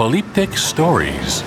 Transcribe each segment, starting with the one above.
Polyptych Stories.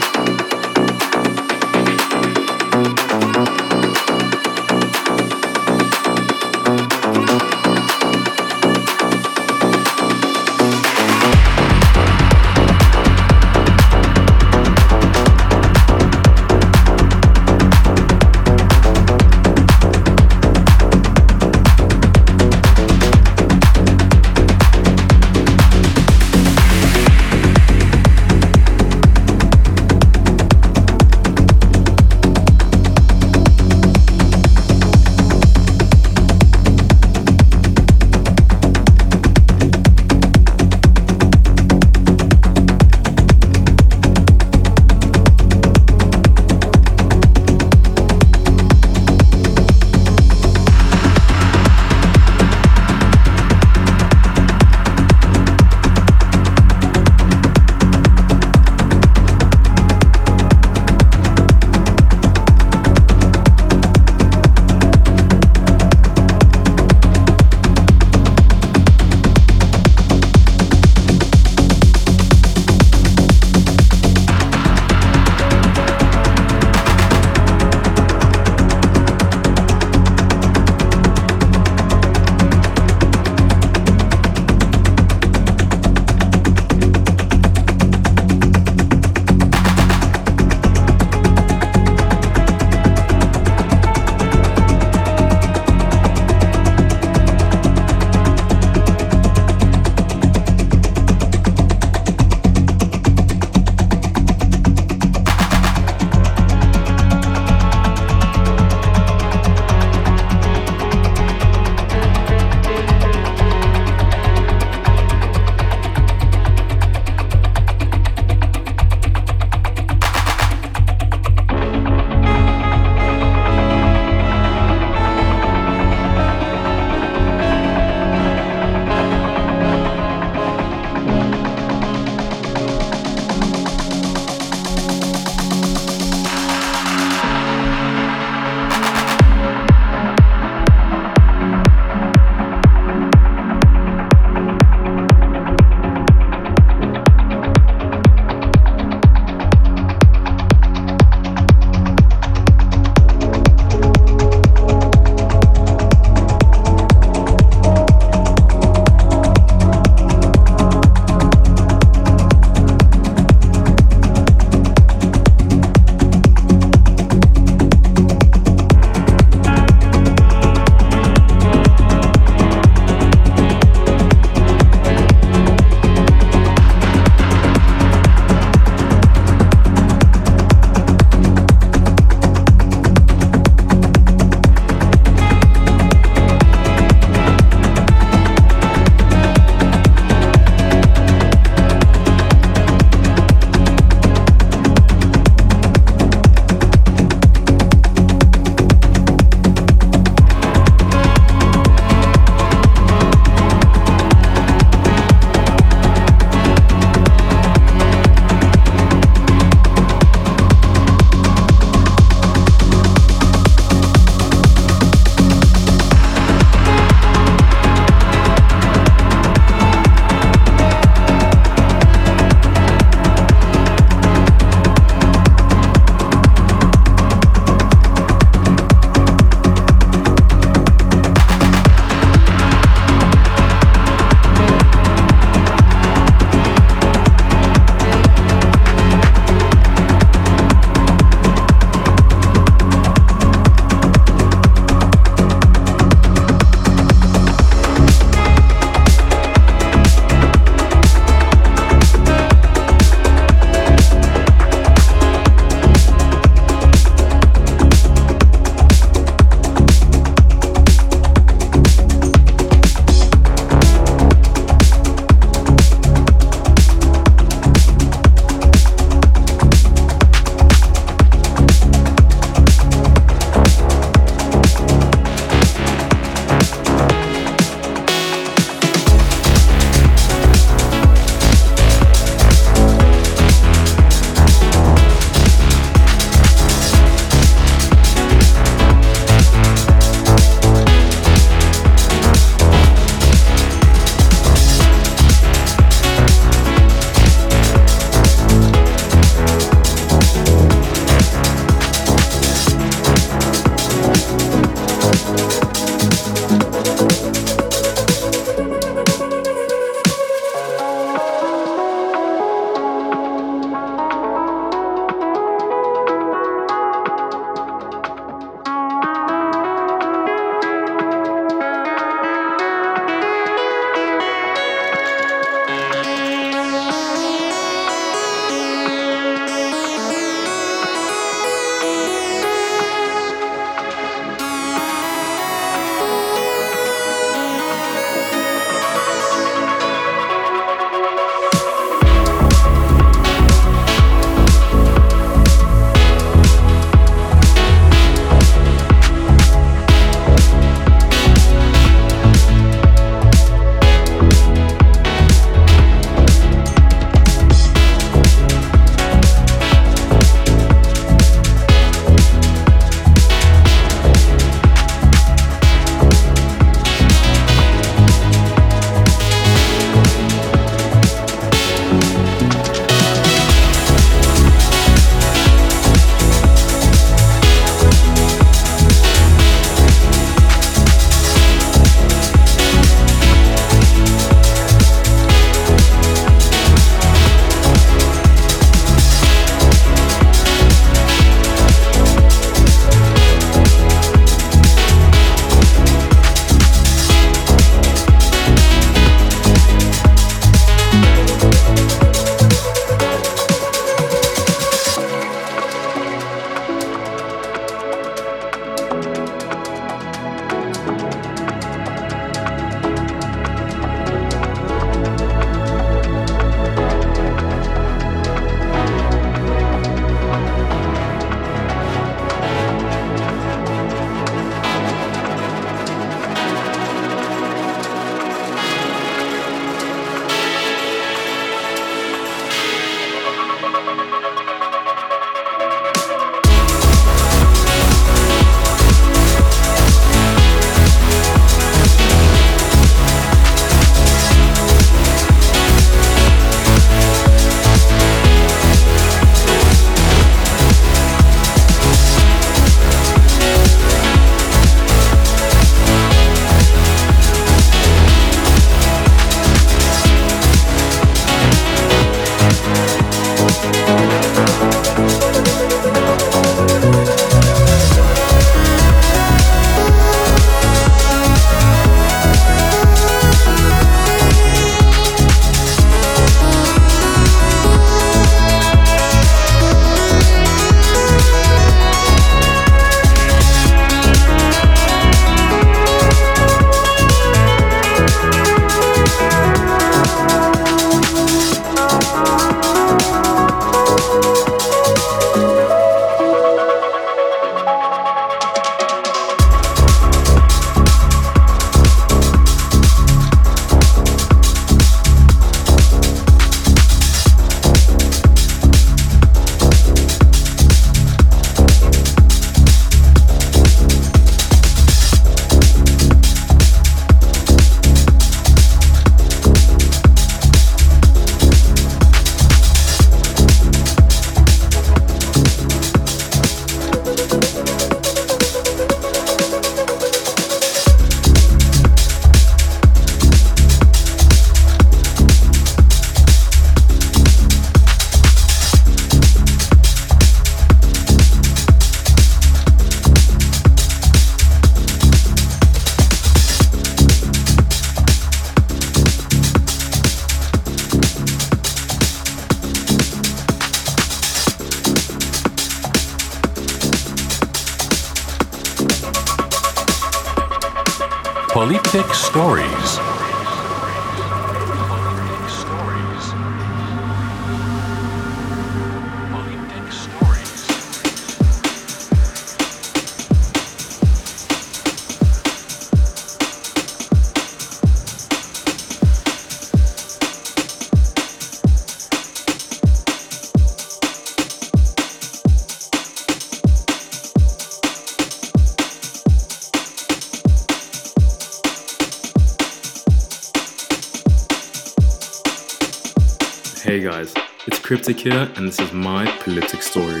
Cryptic here, and this is my Politic story.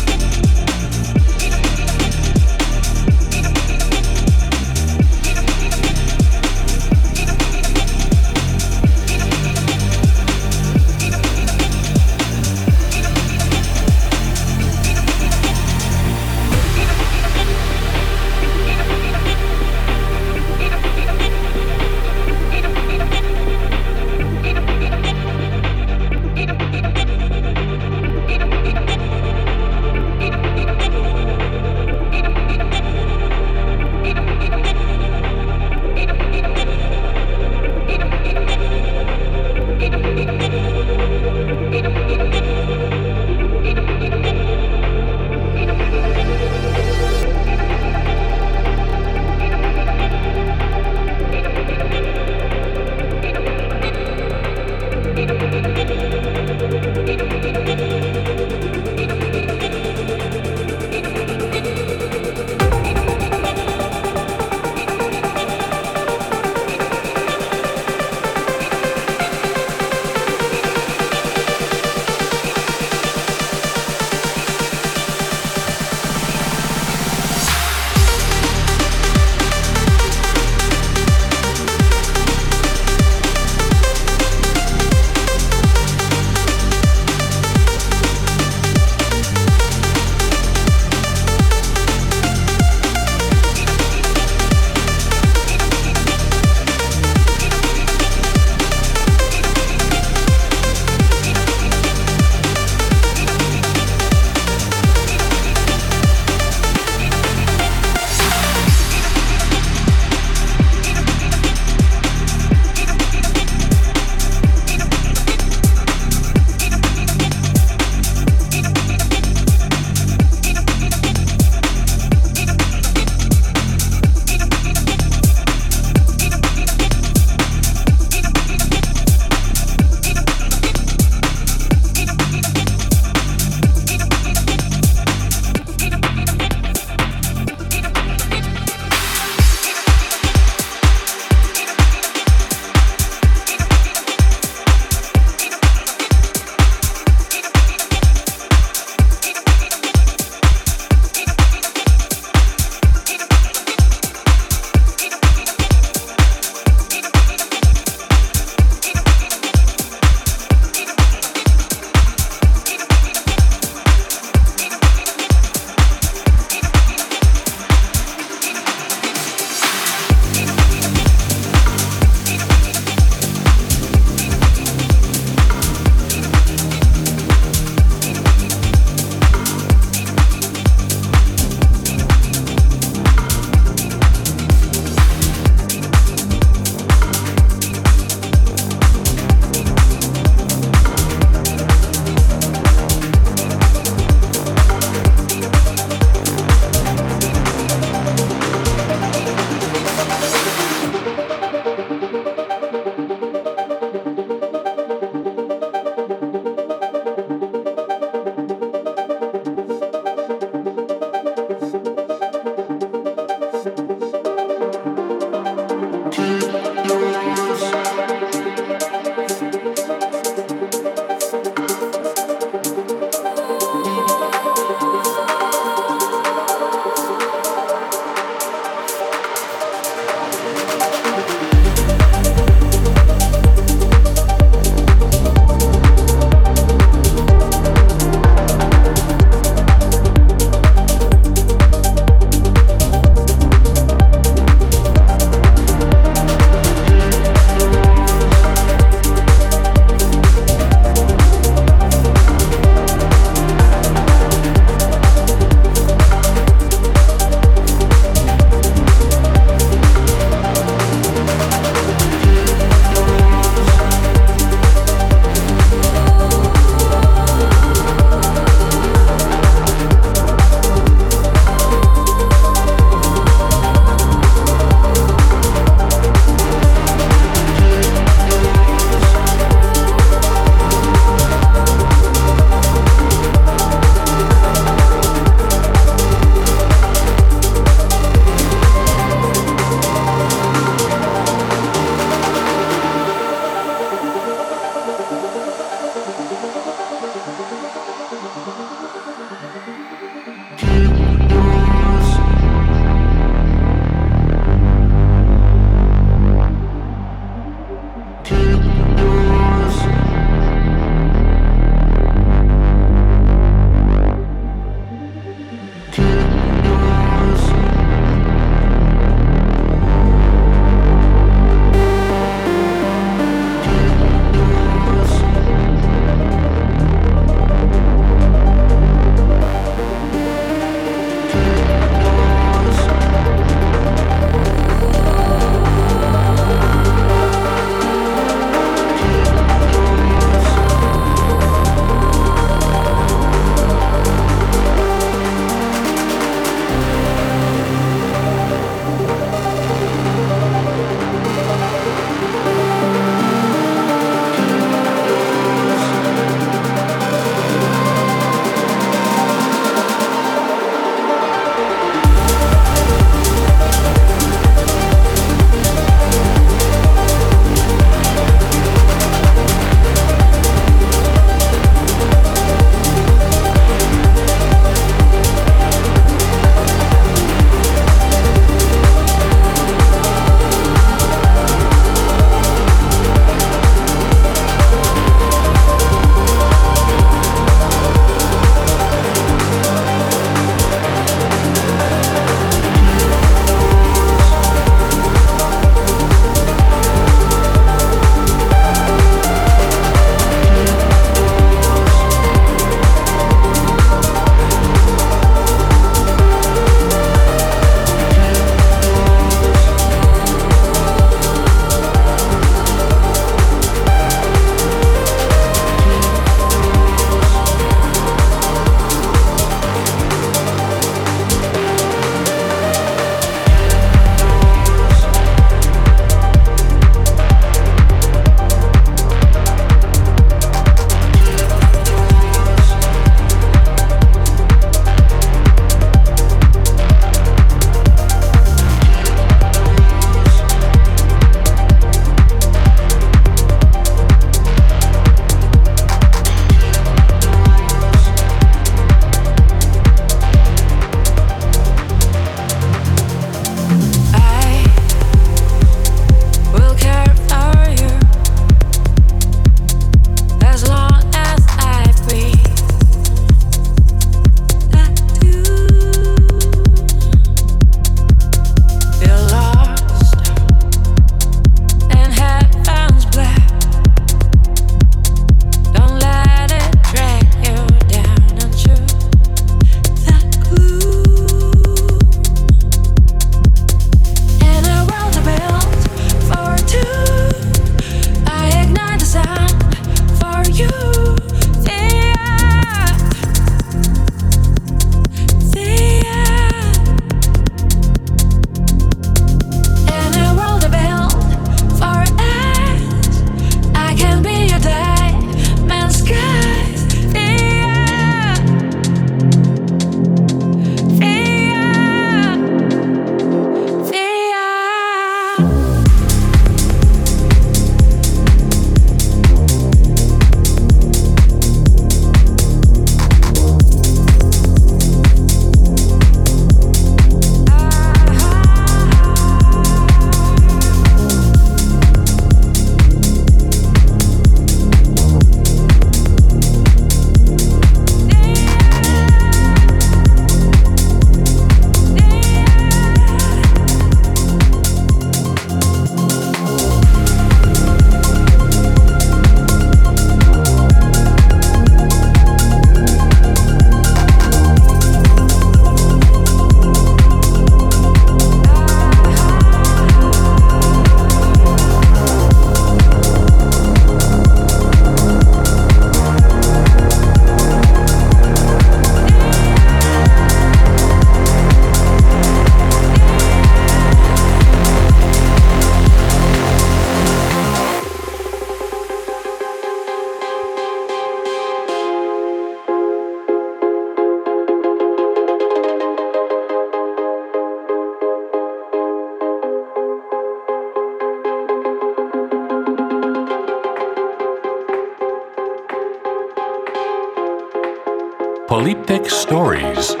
Polyptech Stories.